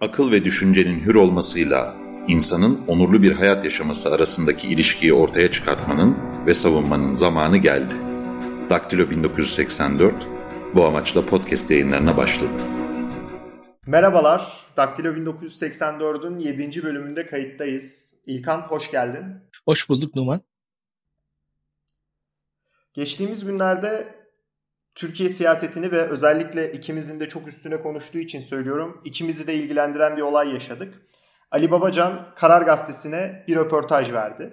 akıl ve düşüncenin hür olmasıyla insanın onurlu bir hayat yaşaması arasındaki ilişkiyi ortaya çıkartmanın ve savunmanın zamanı geldi. Daktilo 1984 bu amaçla podcast yayınlarına başladı. Merhabalar, Daktilo 1984'ün 7. bölümünde kayıttayız. İlkan hoş geldin. Hoş bulduk Numan. Geçtiğimiz günlerde Türkiye siyasetini ve özellikle ikimizin de çok üstüne konuştuğu için söylüyorum. İkimizi de ilgilendiren bir olay yaşadık. Ali Babacan Karar Gazetesi'ne bir röportaj verdi.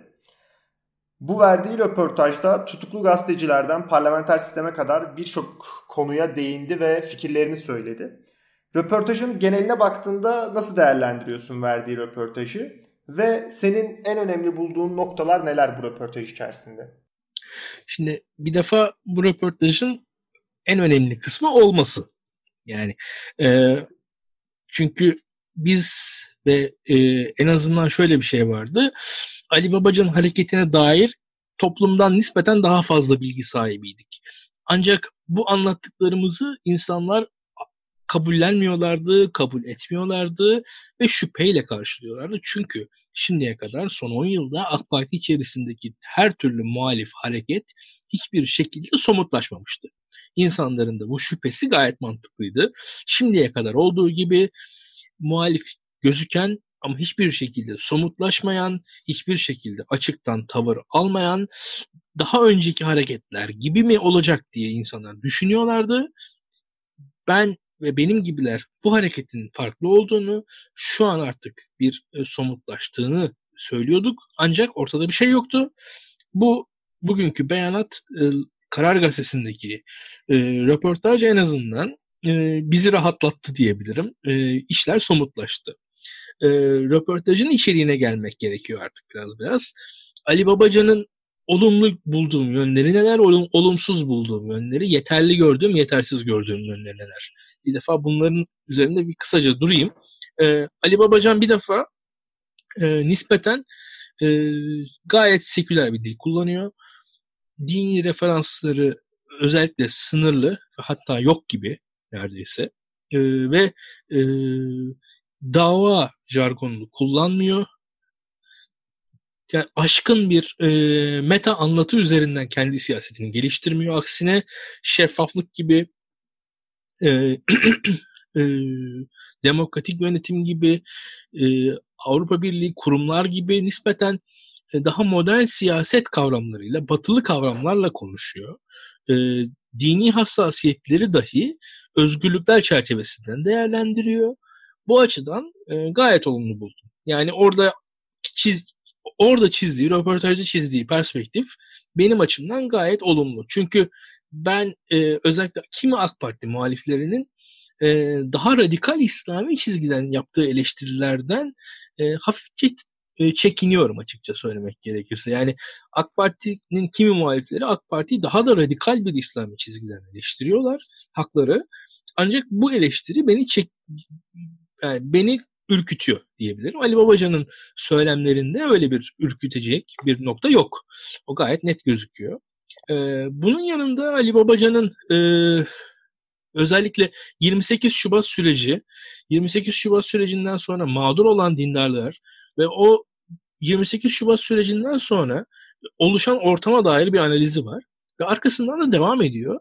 Bu verdiği röportajda tutuklu gazetecilerden parlamenter sisteme kadar birçok konuya değindi ve fikirlerini söyledi. Röportajın geneline baktığında nasıl değerlendiriyorsun verdiği röportajı ve senin en önemli bulduğun noktalar neler bu röportaj içerisinde? Şimdi bir defa bu röportajın en önemli kısmı olması. Yani e, çünkü biz ve e, en azından şöyle bir şey vardı. Ali Babacan hareketine dair toplumdan nispeten daha fazla bilgi sahibiydik. Ancak bu anlattıklarımızı insanlar kabullenmiyorlardı, kabul etmiyorlardı ve şüpheyle karşılıyorlardı. Çünkü şimdiye kadar son 10 yılda AK Parti içerisindeki her türlü muhalif hareket hiçbir şekilde somutlaşmamıştı insanların da bu şüphesi gayet mantıklıydı. Şimdiye kadar olduğu gibi muhalif gözüken ama hiçbir şekilde somutlaşmayan, hiçbir şekilde açıktan tavır almayan daha önceki hareketler gibi mi olacak diye insanlar düşünüyorlardı. Ben ve benim gibiler bu hareketin farklı olduğunu, şu an artık bir e, somutlaştığını söylüyorduk. Ancak ortada bir şey yoktu. Bu bugünkü beyanat e, Karar Gazetesi'ndeki e, röportaj en azından e, bizi rahatlattı diyebilirim. E, işler somutlaştı. E, röportajın içeriğine gelmek gerekiyor artık biraz biraz. Ali Babacan'ın olumlu bulduğum yönleri neler, olum, olumsuz bulduğum yönleri, yeterli gördüğüm, yetersiz gördüğüm yönleri neler. Bir defa bunların üzerinde bir kısaca durayım. Ee, Ali Babacan bir defa e, nispeten e, gayet seküler bir dil kullanıyor dini referansları özellikle sınırlı hatta yok gibi neredeyse e, ve e, dava jargonunu kullanmıyor. Yani aşkın bir e, meta anlatı üzerinden kendi siyasetini geliştirmiyor. Aksine şeffaflık gibi e, e, demokratik yönetim gibi e, Avrupa Birliği kurumlar gibi nispeten daha modern siyaset kavramlarıyla, batılı kavramlarla konuşuyor. E, dini hassasiyetleri dahi özgürlükler çerçevesinden değerlendiriyor. Bu açıdan e, gayet olumlu buldum. Yani orada çiz, orada çizdiği, röportajda çizdiği perspektif benim açımdan gayet olumlu. Çünkü ben e, özellikle kimi AK Parti muhaliflerinin e, daha radikal İslami çizgiden yaptığı eleştirilerden e, hafifçe e, çekiniyorum açıkça söylemek gerekirse. Yani AK Parti'nin kimi muhalifleri AK Parti'yi daha da radikal bir İslami çizgiden eleştiriyorlar. Hakları. Ancak bu eleştiri beni çek yani beni ürkütüyor diyebilirim. Ali Babacan'ın söylemlerinde öyle bir ürkütecek bir nokta yok. O gayet net gözüküyor. Ee, bunun yanında Ali Babacan'ın e, özellikle 28 Şubat süreci, 28 Şubat sürecinden sonra mağdur olan dindarlar ve o 28 Şubat sürecinden sonra oluşan ortama dair bir analizi var. Ve arkasından da devam ediyor.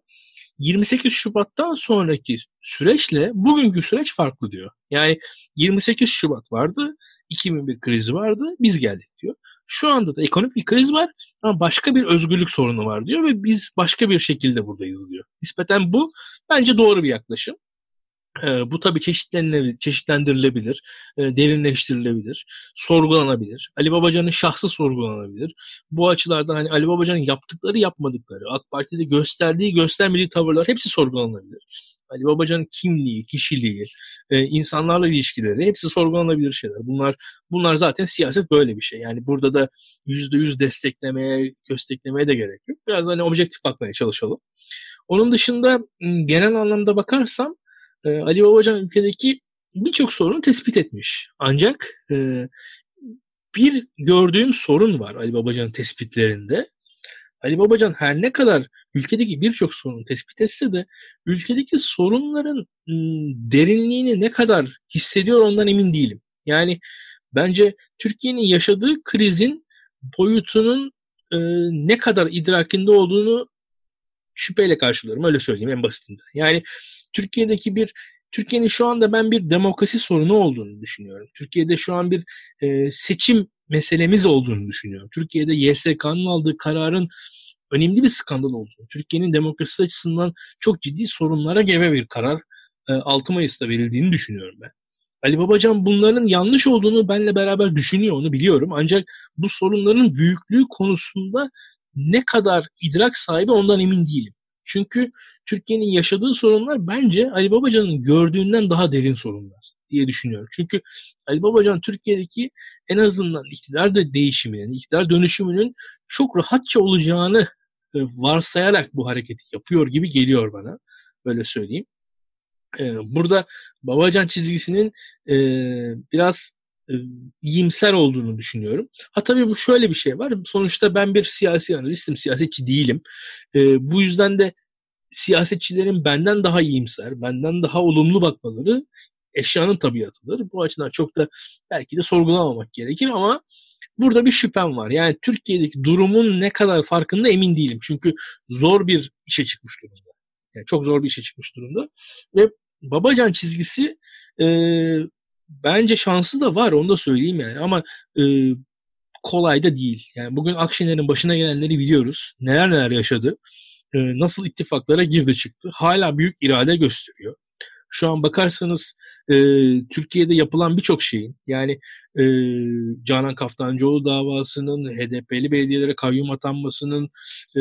28 Şubat'tan sonraki süreçle bugünkü süreç farklı diyor. Yani 28 Şubat vardı, 2001 krizi vardı, biz geldik diyor. Şu anda da ekonomik bir kriz var ama başka bir özgürlük sorunu var diyor ve biz başka bir şekilde buradayız diyor. Nispeten bu bence doğru bir yaklaşım. E, bu tabii çeşitlendirilebilir, e, derinleştirilebilir, sorgulanabilir. Ali Babacan'ın şahsı sorgulanabilir. Bu açılardan hani Ali Babacan'ın yaptıkları yapmadıkları, AK Parti'de gösterdiği göstermediği tavırlar hepsi sorgulanabilir. Ali Babacan'ın kimliği, kişiliği, e, insanlarla ilişkileri hepsi sorgulanabilir şeyler. Bunlar bunlar zaten siyaset böyle bir şey. Yani burada da yüzde yüz desteklemeye, gösteklemeye de gerek yok. Biraz hani objektif bakmaya çalışalım. Onun dışında genel anlamda bakarsam e, Ali Babacan ülkedeki birçok sorunu tespit etmiş. Ancak e, bir gördüğüm sorun var Ali Babacan'ın tespitlerinde. Ali Babacan her ne kadar ülkedeki birçok sorunu tespit etse de ülkedeki sorunların ıı, derinliğini ne kadar hissediyor ondan emin değilim. Yani bence Türkiye'nin yaşadığı krizin boyutunun e, ne kadar idrakinde olduğunu şüpheyle karşılıyorum. Öyle söyleyeyim en basitinde. Yani Türkiye'deki bir Türkiye'nin şu anda ben bir demokrasi sorunu olduğunu düşünüyorum. Türkiye'de şu an bir e, seçim meselemiz olduğunu düşünüyorum. Türkiye'de YSK'nın aldığı kararın önemli bir skandal olduğunu, Türkiye'nin demokrasi açısından çok ciddi sorunlara gebe bir karar e, 6 Mayıs'ta verildiğini düşünüyorum ben. Ali Babacan bunların yanlış olduğunu benle beraber düşünüyor onu biliyorum. Ancak bu sorunların büyüklüğü konusunda ne kadar idrak sahibi ondan emin değilim. Çünkü Türkiye'nin yaşadığı sorunlar bence Ali Babacan'ın gördüğünden daha derin sorunlar diye düşünüyorum. Çünkü Ali Babacan Türkiye'deki en azından iktidar da değişiminin, iktidar dönüşümünün çok rahatça olacağını e, varsayarak bu hareketi yapıyor gibi geliyor bana. Öyle söyleyeyim. E, burada Babacan çizgisinin e, biraz iyimser olduğunu düşünüyorum. Ha tabii bu şöyle bir şey var. Sonuçta ben bir siyasi analistim, siyasetçi değilim. bu yüzden de siyasetçilerin benden daha iyimser, benden daha olumlu bakmaları eşyanın tabiatıdır. Bu açıdan çok da belki de sorgulamamak gerekir ama burada bir şüphem var. Yani Türkiye'deki durumun ne kadar farkında emin değilim. Çünkü zor bir işe çıkmış durumda. Yani çok zor bir işe çıkmış durumda. Ve Babacan çizgisi e, bence şansı da var onu da söyleyeyim yani ama e, kolay da değil. Yani bugün Akşener'in başına gelenleri biliyoruz. Neler neler yaşadı. E, nasıl ittifaklara girdi çıktı. Hala büyük irade gösteriyor. Şu an bakarsanız e, Türkiye'de yapılan birçok şeyin yani e, Canan Kaftancıoğlu davasının, HDP'li belediyelere kayyum atanmasının e,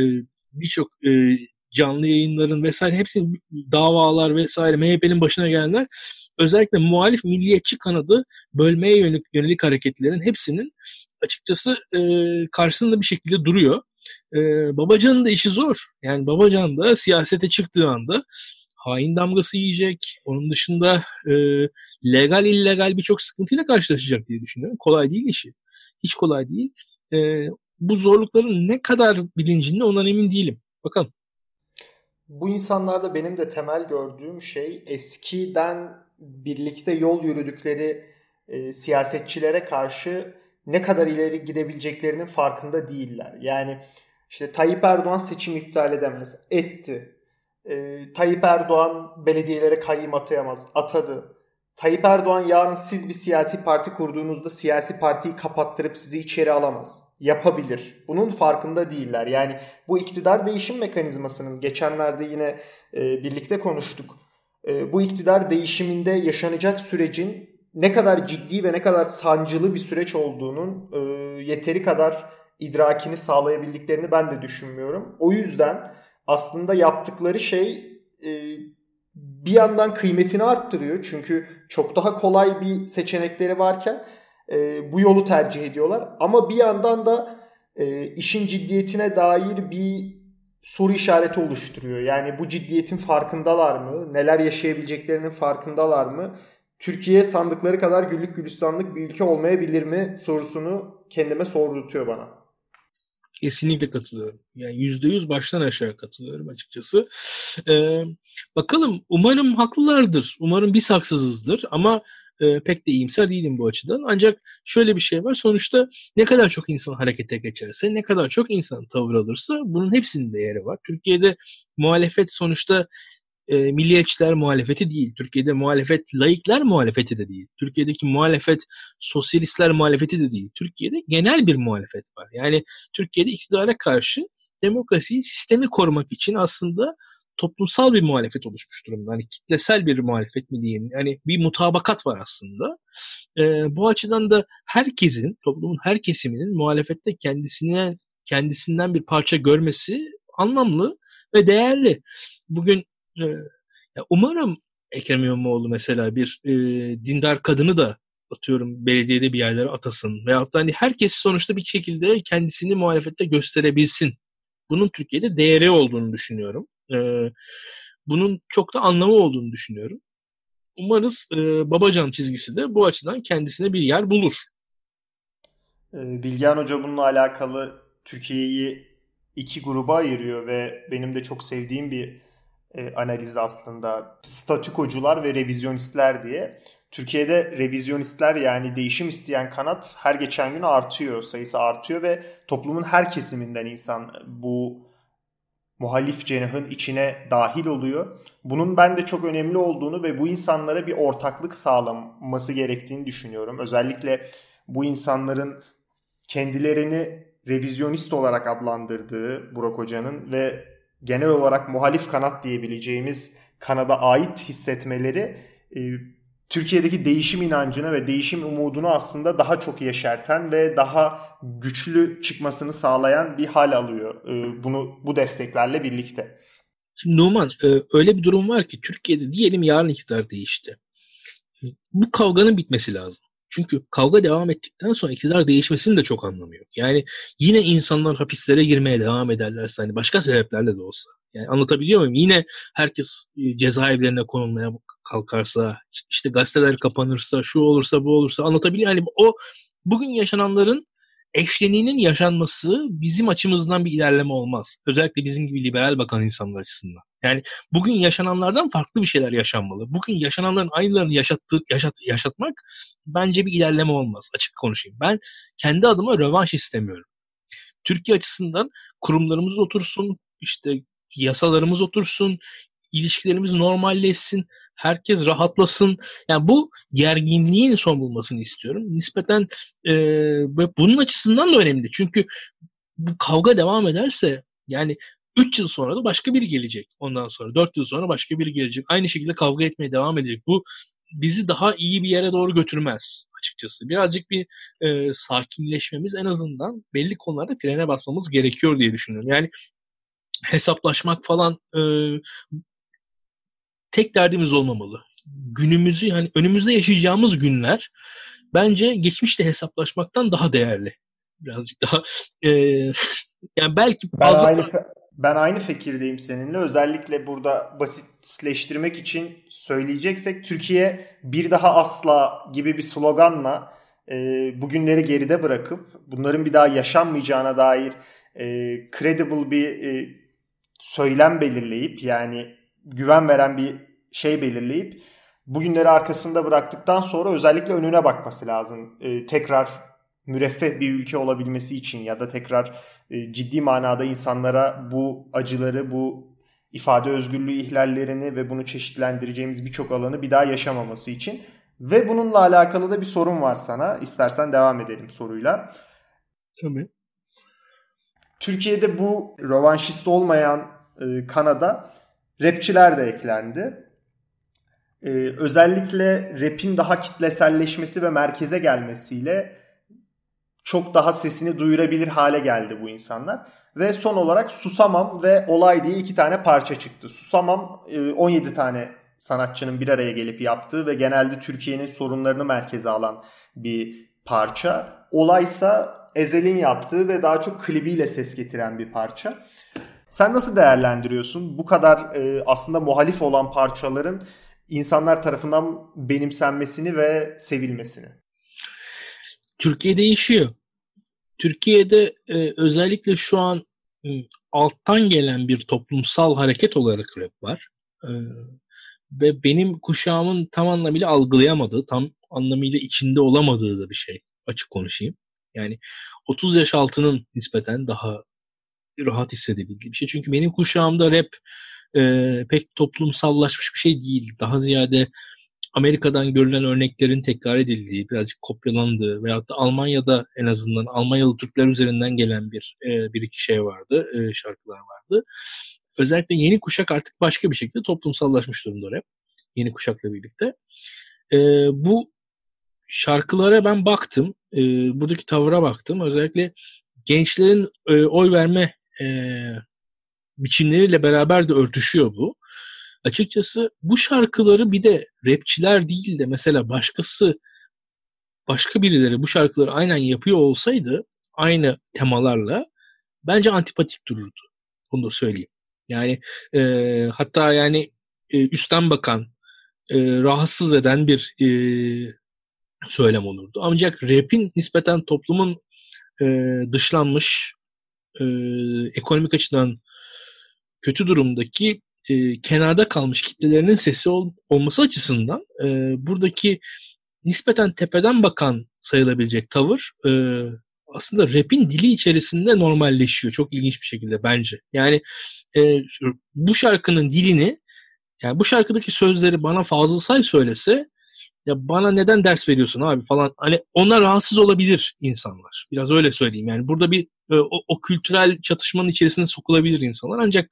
birçok e, canlı yayınların vesaire hepsinin davalar vesaire MHP'nin başına gelenler özellikle muhalif milliyetçi kanadı bölmeye yönelik, yönelik hareketlerin hepsinin açıkçası e, karşısında bir şekilde duruyor. E, Babacan'ın da işi zor. Yani Babacan da siyasete çıktığı anda hain damgası yiyecek. Onun dışında e, legal illegal birçok sıkıntıyla karşılaşacak diye düşünüyorum. Kolay değil işi. Hiç kolay değil. E, bu zorlukların ne kadar bilincinde ondan emin değilim. Bakalım. Bu insanlarda benim de temel gördüğüm şey eskiden birlikte yol yürüdükleri e, siyasetçilere karşı ne kadar ileri gidebileceklerinin farkında değiller. Yani işte Tayyip Erdoğan seçim iptal edemez. Etti. E, Tayyip Erdoğan belediyelere kayyım atayamaz. Atadı. Tayyip Erdoğan yarın siz bir siyasi parti kurduğunuzda siyasi partiyi kapattırıp sizi içeri alamaz. Yapabilir. Bunun farkında değiller. Yani bu iktidar değişim mekanizmasının geçenlerde yine e, birlikte konuştuk. E, bu iktidar değişiminde yaşanacak sürecin ne kadar ciddi ve ne kadar sancılı bir süreç olduğunun e, yeteri kadar idrakini sağlayabildiklerini ben de düşünmüyorum. O yüzden aslında yaptıkları şey e, bir yandan kıymetini arttırıyor. Çünkü çok daha kolay bir seçenekleri varken e, bu yolu tercih ediyorlar. Ama bir yandan da e, işin ciddiyetine dair bir soru işareti oluşturuyor. Yani bu ciddiyetin farkındalar mı? Neler yaşayabileceklerinin farkındalar mı? Türkiye sandıkları kadar güllük gülistanlık bir ülke olmayabilir mi sorusunu kendime sordurtuyor bana. Kesinlikle katılıyorum. Yani yüzde yüz baştan aşağı katılıyorum açıkçası. Ee, bakalım umarım haklılardır. Umarım biz haksızızdır ama e, pek de iyimser değilim bu açıdan. Ancak şöyle bir şey var. Sonuçta ne kadar çok insan harekete geçerse, ne kadar çok insan tavır alırsa bunun hepsinin değeri var. Türkiye'de muhalefet sonuçta e, milliyetçiler muhalefeti değil. Türkiye'de muhalefet laikler muhalefeti de değil. Türkiye'deki muhalefet sosyalistler muhalefeti de değil. Türkiye'de genel bir muhalefet var. Yani Türkiye'de iktidara karşı demokrasiyi, sistemi korumak için aslında toplumsal bir muhalefet oluşmuş durumda. Hani kitlesel bir muhalefet mi diyeyim? Yani bir mutabakat var aslında. Ee, bu açıdan da herkesin, toplumun her kesiminin muhalefette kendisine kendisinden bir parça görmesi anlamlı ve değerli. Bugün e, umarım Ekrem İmamoğlu mesela bir e, dindar kadını da atıyorum belediyede bir yerlere atasın. Veyahut da hani herkes sonuçta bir şekilde kendisini muhalefette gösterebilsin. Bunun Türkiye'de değeri olduğunu düşünüyorum. E, bunun çok da anlamı olduğunu düşünüyorum. Umarız e, Babacan çizgisi de bu açıdan kendisine bir yer bulur. E, Bilgehan Hoca bununla alakalı Türkiye'yi iki gruba ayırıyor ve benim de çok sevdiğim bir e, analiz aslında. Statükocular ve revizyonistler diye. Türkiye'de revizyonistler yani değişim isteyen kanat her geçen gün artıyor, sayısı artıyor ve toplumun her kesiminden insan bu muhalif cenahın içine dahil oluyor. Bunun ben de çok önemli olduğunu ve bu insanlara bir ortaklık sağlaması gerektiğini düşünüyorum. Özellikle bu insanların kendilerini revizyonist olarak adlandırdığı Burak Hoca'nın ve genel olarak muhalif kanat diyebileceğimiz kanada ait hissetmeleri e, Türkiye'deki değişim inancını ve değişim umudunu aslında daha çok yeşerten ve daha güçlü çıkmasını sağlayan bir hal alıyor. E, bunu bu desteklerle birlikte. Şimdi Numan e, öyle bir durum var ki Türkiye'de diyelim yarın iktidar değişti. Bu kavganın bitmesi lazım. Çünkü kavga devam ettikten sonra iktidar değişmesinin de çok anlamı yok. Yani yine insanlar hapislere girmeye devam ederlerse hani başka sebeplerle de olsa. Yani anlatabiliyor muyum? Yine herkes e, cezaevlerine konulmaya kalkarsa, işte gazeteler kapanırsa, şu olursa, bu olursa anlatabiliyor. Yani o bugün yaşananların eşleniğinin yaşanması bizim açımızdan bir ilerleme olmaz. Özellikle bizim gibi liberal bakan insanlar açısından. Yani bugün yaşananlardan farklı bir şeyler yaşanmalı. Bugün yaşananların aynılarını yaşattı, yaşat, yaşatmak bence bir ilerleme olmaz. Açık konuşayım. Ben kendi adıma rövanş istemiyorum. Türkiye açısından kurumlarımız otursun, işte yasalarımız otursun, ilişkilerimiz normalleşsin, herkes rahatlasın. Yani bu gerginliğin son bulmasını istiyorum. Nispeten e, bunun açısından da önemli. Çünkü bu kavga devam ederse yani 3 yıl sonra da başka biri gelecek. Ondan sonra 4 yıl sonra başka biri gelecek. Aynı şekilde kavga etmeye devam edecek. Bu bizi daha iyi bir yere doğru götürmez açıkçası. Birazcık bir e, sakinleşmemiz en azından belli konularda frene basmamız gerekiyor diye düşünüyorum. Yani hesaplaşmak falan e, tek derdimiz olmamalı. Günümüzü hani önümüzde yaşayacağımız günler bence geçmişte hesaplaşmaktan daha değerli. Birazcık daha e, yani belki fazla... Ben aynı, ben aynı fikirdeyim seninle. Özellikle burada basitleştirmek için söyleyeceksek Türkiye bir daha asla gibi bir sloganla e, bugünleri geride bırakıp bunların bir daha yaşanmayacağına dair e, credible bir e, söylem belirleyip yani güven veren bir şey belirleyip bugünleri arkasında bıraktıktan sonra özellikle önüne bakması lazım. E, tekrar müreffeh bir ülke olabilmesi için ya da tekrar e, ciddi manada insanlara bu acıları, bu ifade özgürlüğü ihlallerini ve bunu çeşitlendireceğimiz birçok alanı bir daha yaşamaması için. Ve bununla alakalı da bir sorun var sana. İstersen devam edelim soruyla. Tabii. Türkiye'de bu rovanşist olmayan e, Kanada rapçiler de eklendi. E, özellikle rap'in daha kitleselleşmesi ve merkeze gelmesiyle çok daha sesini duyurabilir hale geldi bu insanlar. Ve son olarak Susamam ve Olay diye iki tane parça çıktı. Susamam 17 e, tane sanatçının bir araya gelip yaptığı ve genelde Türkiye'nin sorunlarını merkeze alan bir parça. Olaysa Ezel'in yaptığı ve daha çok klibiyle ses getiren bir parça. Sen nasıl değerlendiriyorsun bu kadar e, aslında muhalif olan parçaların insanlar tarafından benimsenmesini ve sevilmesini? Türkiye değişiyor. Türkiye'de e, özellikle şu an e, alttan gelen bir toplumsal hareket olarak rap var. E, ve benim kuşağımın tam anlamıyla algılayamadığı, tam anlamıyla içinde olamadığı da bir şey. Açık konuşayım. Yani 30 yaş altının nispeten daha rahat hissedebildiği bir şey. Çünkü benim kuşağımda rap e, pek toplumsallaşmış bir şey değil. Daha ziyade Amerika'dan görülen örneklerin tekrar edildiği, birazcık kopyalandığı veyahut da Almanya'da en azından Almanyalı Türkler üzerinden gelen bir e, bir iki şey vardı, e, şarkılar vardı. Özellikle yeni kuşak artık başka bir şekilde toplumsallaşmış durumda rap. Yeni kuşakla birlikte. E, bu şarkılara ben baktım. E, buradaki tavıra baktım. Özellikle gençlerin e, oy verme e, biçimleriyle beraber de örtüşüyor bu açıkçası bu şarkıları bir de rapçiler değil de mesela başkası başka birileri bu şarkıları aynen yapıyor olsaydı aynı temalarla bence antipatik dururdu. Bunu da söyleyeyim. Yani e, hatta yani e, üstten bakan e, rahatsız eden bir e, söylem olurdu. Ancak rap'in nispeten toplumun e, dışlanmış e, ekonomik açıdan kötü durumdaki e, kenarda kalmış kitlelerinin sesi ol, olması açısından e, buradaki nispeten tepeden bakan sayılabilecek tavır e, aslında rap'in dili içerisinde normalleşiyor. Çok ilginç bir şekilde bence. Yani e, bu şarkının dilini yani bu şarkıdaki sözleri bana Fazıl Say söylese ya bana neden ders veriyorsun abi falan hani ona rahatsız olabilir insanlar. Biraz öyle söyleyeyim. Yani burada bir e, o, o kültürel çatışmanın içerisine sokulabilir insanlar. Ancak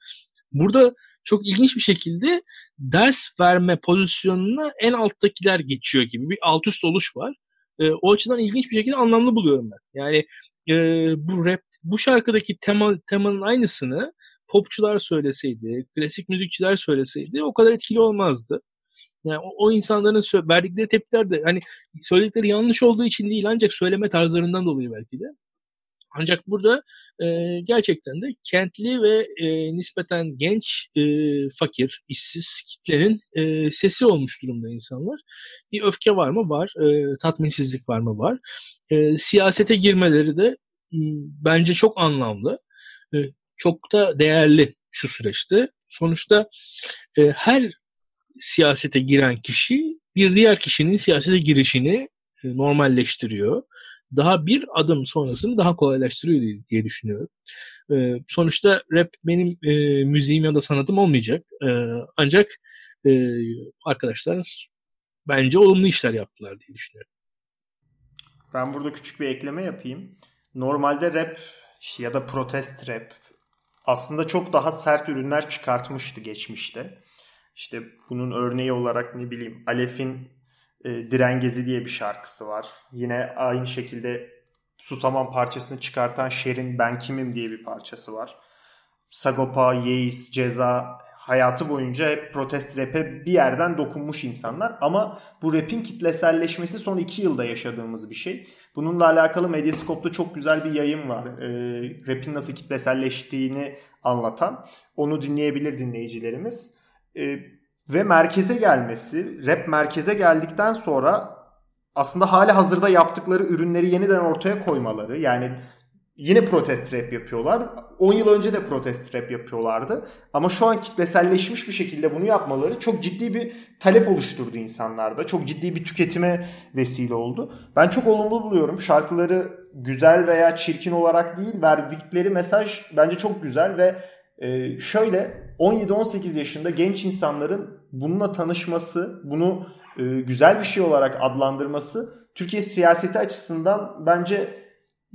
burada çok ilginç bir şekilde ders verme pozisyonuna en alttakiler geçiyor gibi bir alt üst oluş var. E, o açıdan ilginç bir şekilde anlamlı buluyorum ben. Yani e, bu rap, bu şarkıdaki tema, temanın aynısını popçular söyleseydi, klasik müzikçiler söyleseydi o kadar etkili olmazdı. Yani o, o insanların verdikleri tepkiler de hani söyledikleri yanlış olduğu için değil ancak söyleme tarzlarından dolayı belki de. Ancak burada e, gerçekten de kentli ve e, nispeten genç, e, fakir, işsiz kitlenin e, sesi olmuş durumda insanlar. Bir öfke var mı? Var. E, tatminsizlik var mı? Var. E, siyasete girmeleri de e, bence çok anlamlı. E, çok da değerli şu süreçte. Sonuçta e, her siyasete giren kişi bir diğer kişinin siyasete girişini e, normalleştiriyor. Daha bir adım sonrasını daha kolaylaştırıyor diye düşünüyorum. E, sonuçta rap benim e, müziğim ya da sanatım olmayacak. Ancak arkadaşlar bence olumlu işler yaptılar diye düşünüyorum. Ben burada küçük bir ekleme yapayım. Normalde rap ya da protest rap aslında çok daha sert ürünler çıkartmıştı geçmişte. İşte bunun örneği olarak ne bileyim Alef'in e, Direngezi diye bir şarkısı var. Yine aynı şekilde Susaman parçasını çıkartan Şer'in Ben Kimim diye bir parçası var. Sagopa, Yeis, Ceza hayatı boyunca hep protest rap'e bir yerden dokunmuş insanlar. Ama bu rap'in kitleselleşmesi son iki yılda yaşadığımız bir şey. Bununla alakalı Medyascope'da çok güzel bir yayın var. E, rap'in nasıl kitleselleştiğini anlatan. Onu dinleyebilir dinleyicilerimiz. E, ve merkeze gelmesi, rap merkeze geldikten sonra aslında hali hazırda yaptıkları ürünleri yeniden ortaya koymaları. Yani yine protest rap yapıyorlar. 10 yıl önce de protest rap yapıyorlardı. Ama şu an kitleselleşmiş bir şekilde bunu yapmaları çok ciddi bir talep oluşturdu insanlarda. Çok ciddi bir tüketime vesile oldu. Ben çok olumlu buluyorum. Şarkıları güzel veya çirkin olarak değil verdikleri mesaj bence çok güzel ve e, şöyle 17-18 yaşında genç insanların bununla tanışması, bunu e, güzel bir şey olarak adlandırması Türkiye siyaseti açısından bence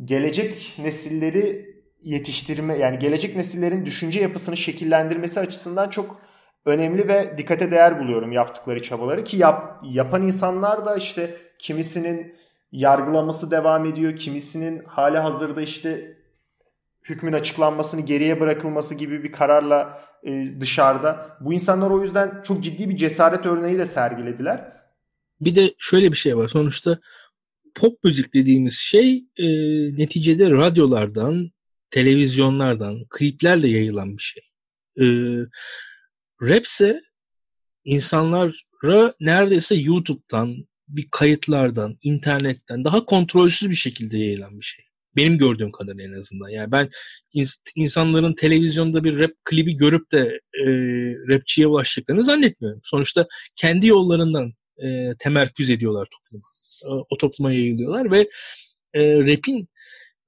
gelecek nesilleri yetiştirme yani gelecek nesillerin düşünce yapısını şekillendirmesi açısından çok önemli ve dikkate değer buluyorum yaptıkları çabaları. Ki yap, yapan insanlar da işte kimisinin yargılaması devam ediyor, kimisinin hali hazırda işte hükmün açıklanmasını geriye bırakılması gibi bir kararla e, dışarıda. Bu insanlar o yüzden çok ciddi bir cesaret örneği de sergilediler. Bir de şöyle bir şey var. Sonuçta pop müzik dediğimiz şey e, neticede radyolardan, televizyonlardan, kliplerle yayılan bir şey. E, rap ise insanlara neredeyse YouTube'dan, bir kayıtlardan, internetten daha kontrolsüz bir şekilde yayılan bir şey. Benim gördüğüm kadarıyla en azından. Yani ben insanların televizyonda bir rap klibi görüp de e, rapçiye ulaştıklarını zannetmiyorum. Sonuçta kendi yollarından e, temerküz ediyorlar topluma. E, o topluma yayılıyorlar ve e, rap'in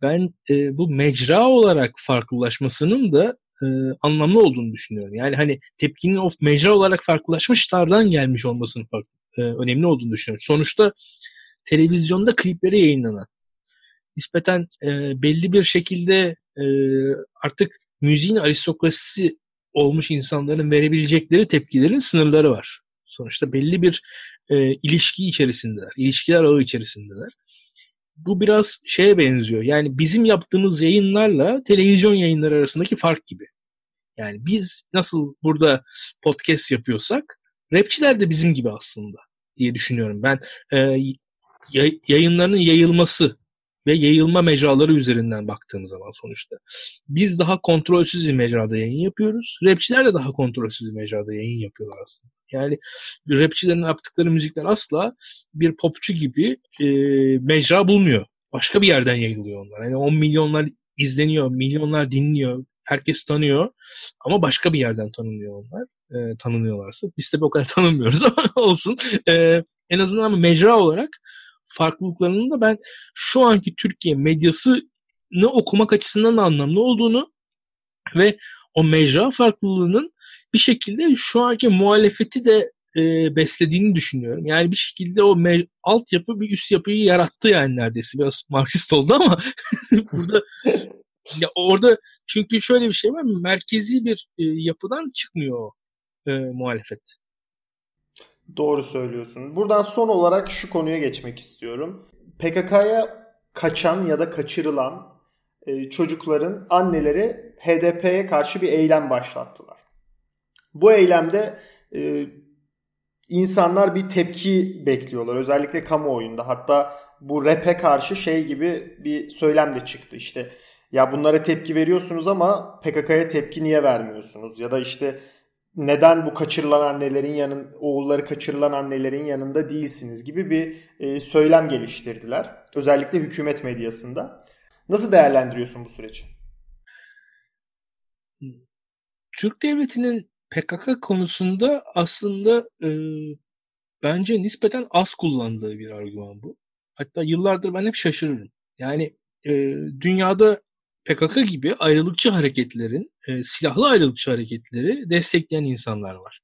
ben e, bu mecra olarak farklılaşmasının da e, anlamlı olduğunu düşünüyorum. Yani hani tepkinin of mecra olarak farklılaşmışlardan gelmiş olmasının farklı, e, önemli olduğunu düşünüyorum. Sonuçta televizyonda klipleri yayınlanan nispeten e, belli bir şekilde e, artık müziğin aristokrasisi olmuş insanların verebilecekleri tepkilerin sınırları var. Sonuçta belli bir e, ilişki içerisindeler. İlişkiler ağı içerisindeler. Bu biraz şeye benziyor. Yani bizim yaptığımız yayınlarla televizyon yayınları arasındaki fark gibi. Yani biz nasıl burada podcast yapıyorsak rapçiler de bizim gibi aslında diye düşünüyorum. Ben e, yayınlarının yayılması ve yayılma mecraları üzerinden baktığım zaman sonuçta. Biz daha kontrolsüz bir mecrada yayın yapıyoruz. Rapçiler de daha kontrolsüz bir mecrada yayın yapıyorlar aslında. Yani rapçilerin yaptıkları müzikler asla bir popçu gibi e, mecra bulmuyor. Başka bir yerden yayılıyor onlar. Yani 10 milyonlar izleniyor, milyonlar dinliyor, herkes tanıyor ama başka bir yerden tanınıyor onlar. E, tanınıyorlarsa. Biz de o kadar tanınmıyoruz ama olsun. E, en azından mecra olarak farklılıklarının da ben şu anki Türkiye medyasını okumak açısından da anlamlı olduğunu ve o mecra farklılığının bir şekilde şu anki muhalefeti de e, beslediğini düşünüyorum. Yani bir şekilde o me- altyapı bir üst yapıyı yarattı yani neredeyse. Biraz Marksist oldu ama burada ya orada çünkü şöyle bir şey var merkezi bir e, yapıdan çıkmıyor e, muhalefet. Doğru söylüyorsun. Buradan son olarak şu konuya geçmek istiyorum. PKK'ya kaçan ya da kaçırılan e, çocukların anneleri HDP'ye karşı bir eylem başlattılar. Bu eylemde e, insanlar bir tepki bekliyorlar. Özellikle kamuoyunda. Hatta bu rap'e karşı şey gibi bir söylem de çıktı. İşte ya bunlara tepki veriyorsunuz ama PKK'ya tepki niye vermiyorsunuz? Ya da işte neden bu kaçırılan annelerin yanın oğulları kaçırılan annelerin yanında değilsiniz gibi bir e, söylem geliştirdiler. Özellikle hükümet medyasında. Nasıl değerlendiriyorsun bu süreci? Türk devletinin PKK konusunda aslında e, bence nispeten az kullandığı bir argüman bu. Hatta yıllardır ben hep şaşırırım. Yani e, dünyada PKK gibi ayrılıkçı hareketlerin, e, silahlı ayrılıkçı hareketleri destekleyen insanlar var.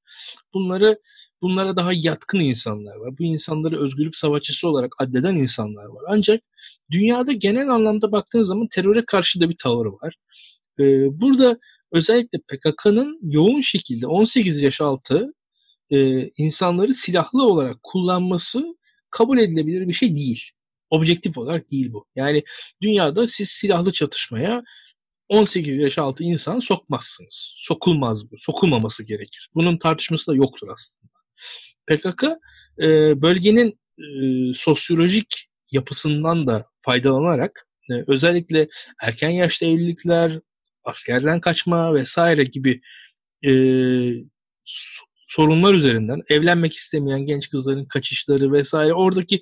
Bunları bunlara daha yatkın insanlar var. Bu insanları özgürlük savaşçısı olarak addeden insanlar var. Ancak dünyada genel anlamda baktığınız zaman teröre karşı da bir tavır var. E, burada özellikle PKK'nın yoğun şekilde 18 yaş altı e, insanları silahlı olarak kullanması kabul edilebilir bir şey değil. Objektif olarak değil bu. Yani dünyada siz silahlı çatışmaya 18 yaş altı insan sokmazsınız. Sokulmaz bu. Sokulmaması gerekir. Bunun tartışması da yoktur aslında. PKK e, bölgenin e, sosyolojik yapısından da faydalanarak e, özellikle erken yaşta evlilikler, askerden kaçma vesaire gibi sorunlar üzerinden evlenmek istemeyen genç kızların kaçışları vesaire oradaki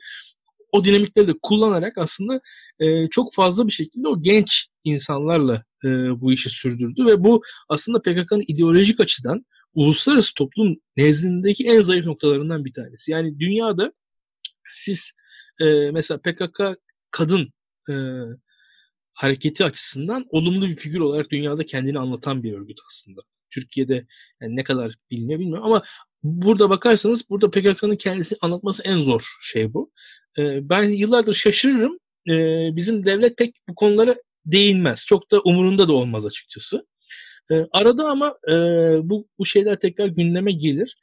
o dinamikleri de kullanarak aslında e, çok fazla bir şekilde o genç insanlarla e, bu işi sürdürdü ve bu aslında PKK'nın ideolojik açıdan uluslararası toplum nezdindeki en zayıf noktalarından bir tanesi. Yani dünyada siz e, mesela PKK kadın e, hareketi açısından olumlu bir figür olarak dünyada kendini anlatan bir örgüt aslında. Türkiye'de yani ne kadar biliniyor bilmiyorum ama burada bakarsanız burada PKK'nın kendisi anlatması en zor şey bu. Ee, ben yıllardır şaşırırım. Ee, bizim devlet pek bu konulara değinmez. Çok da umurunda da olmaz açıkçası. Ee, arada ama e, bu, bu şeyler tekrar gündeme gelir.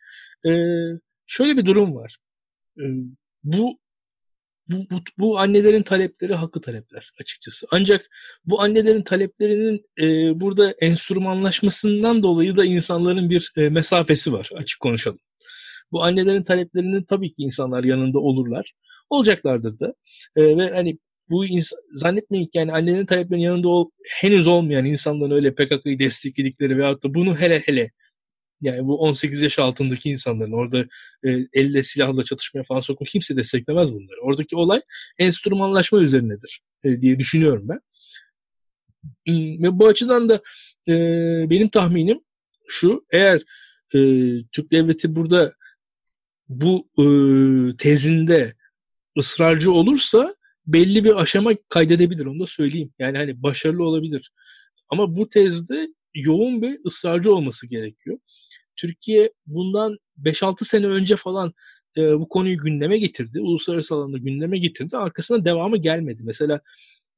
Şöyle bir durum var. Bu bu, bu, bu annelerin talepleri hakkı talepler açıkçası. Ancak bu annelerin taleplerinin e, burada enstrümanlaşmasından dolayı da insanların bir e, mesafesi var açık konuşalım. Bu annelerin taleplerinin tabii ki insanlar yanında olurlar. Olacaklardır da. E, ve hani bu ins- zannetmeyin ki yani annelerin taleplerinin yanında ol, henüz olmayan insanların öyle PKK'yı destekledikleri veyahut da bunu hele hele yani bu 18 yaş altındaki insanların orada e, elle silahla çatışmaya falan sokma kimse desteklemez bunları. Oradaki olay enstrümanlaşma üzerinedir e, diye düşünüyorum ben. Hmm, ve bu açıdan da e, benim tahminim şu eğer e, Türk devleti burada bu e, tezinde ısrarcı olursa belli bir aşama kaydedebilir onu da söyleyeyim. Yani hani başarılı olabilir. Ama bu tezde yoğun bir ısrarcı olması gerekiyor. Türkiye bundan 5-6 sene önce falan e, bu konuyu gündeme getirdi. Uluslararası alanda gündeme getirdi. Arkasına devamı gelmedi. Mesela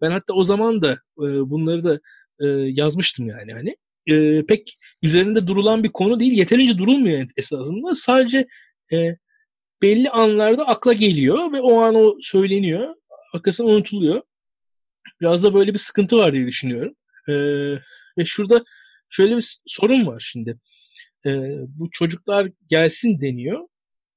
ben hatta o zaman da e, bunları da e, yazmıştım yani hani. E, pek üzerinde durulan bir konu değil. Yeterince durulmuyor esasında. Sadece e, belli anlarda akla geliyor ve o an o söyleniyor. Arkasına unutuluyor. Biraz da böyle bir sıkıntı var diye düşünüyorum. E, ve şurada şöyle bir sorun var şimdi e, bu çocuklar gelsin deniyor.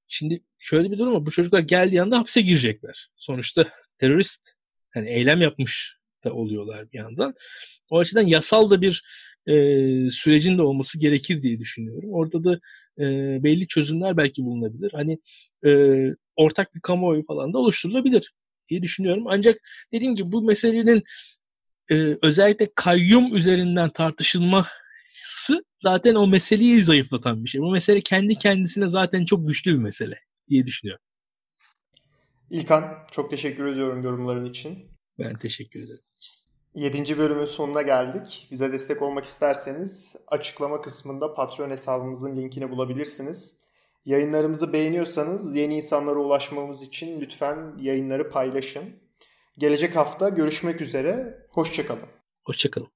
Şimdi şöyle bir durum var. Bu çocuklar geldiği anda hapse girecekler. Sonuçta terörist yani eylem yapmış da oluyorlar bir yandan. O açıdan yasal da bir e, sürecin de olması gerekir diye düşünüyorum. Orada da e, belli çözümler belki bulunabilir. Hani e, ortak bir kamuoyu falan da oluşturulabilir diye düşünüyorum. Ancak dediğim gibi bu meselenin e, özellikle kayyum üzerinden tartışılması zaten o meseleyi zayıflatan bir şey. Bu mesele kendi kendisine zaten çok güçlü bir mesele diye düşünüyorum. İlkan çok teşekkür ediyorum yorumların için. Ben teşekkür ederim. 7. bölümün sonuna geldik. Bize destek olmak isterseniz açıklama kısmında Patreon hesabımızın linkini bulabilirsiniz. Yayınlarımızı beğeniyorsanız yeni insanlara ulaşmamız için lütfen yayınları paylaşın. Gelecek hafta görüşmek üzere. Hoşçakalın. Hoşçakalın.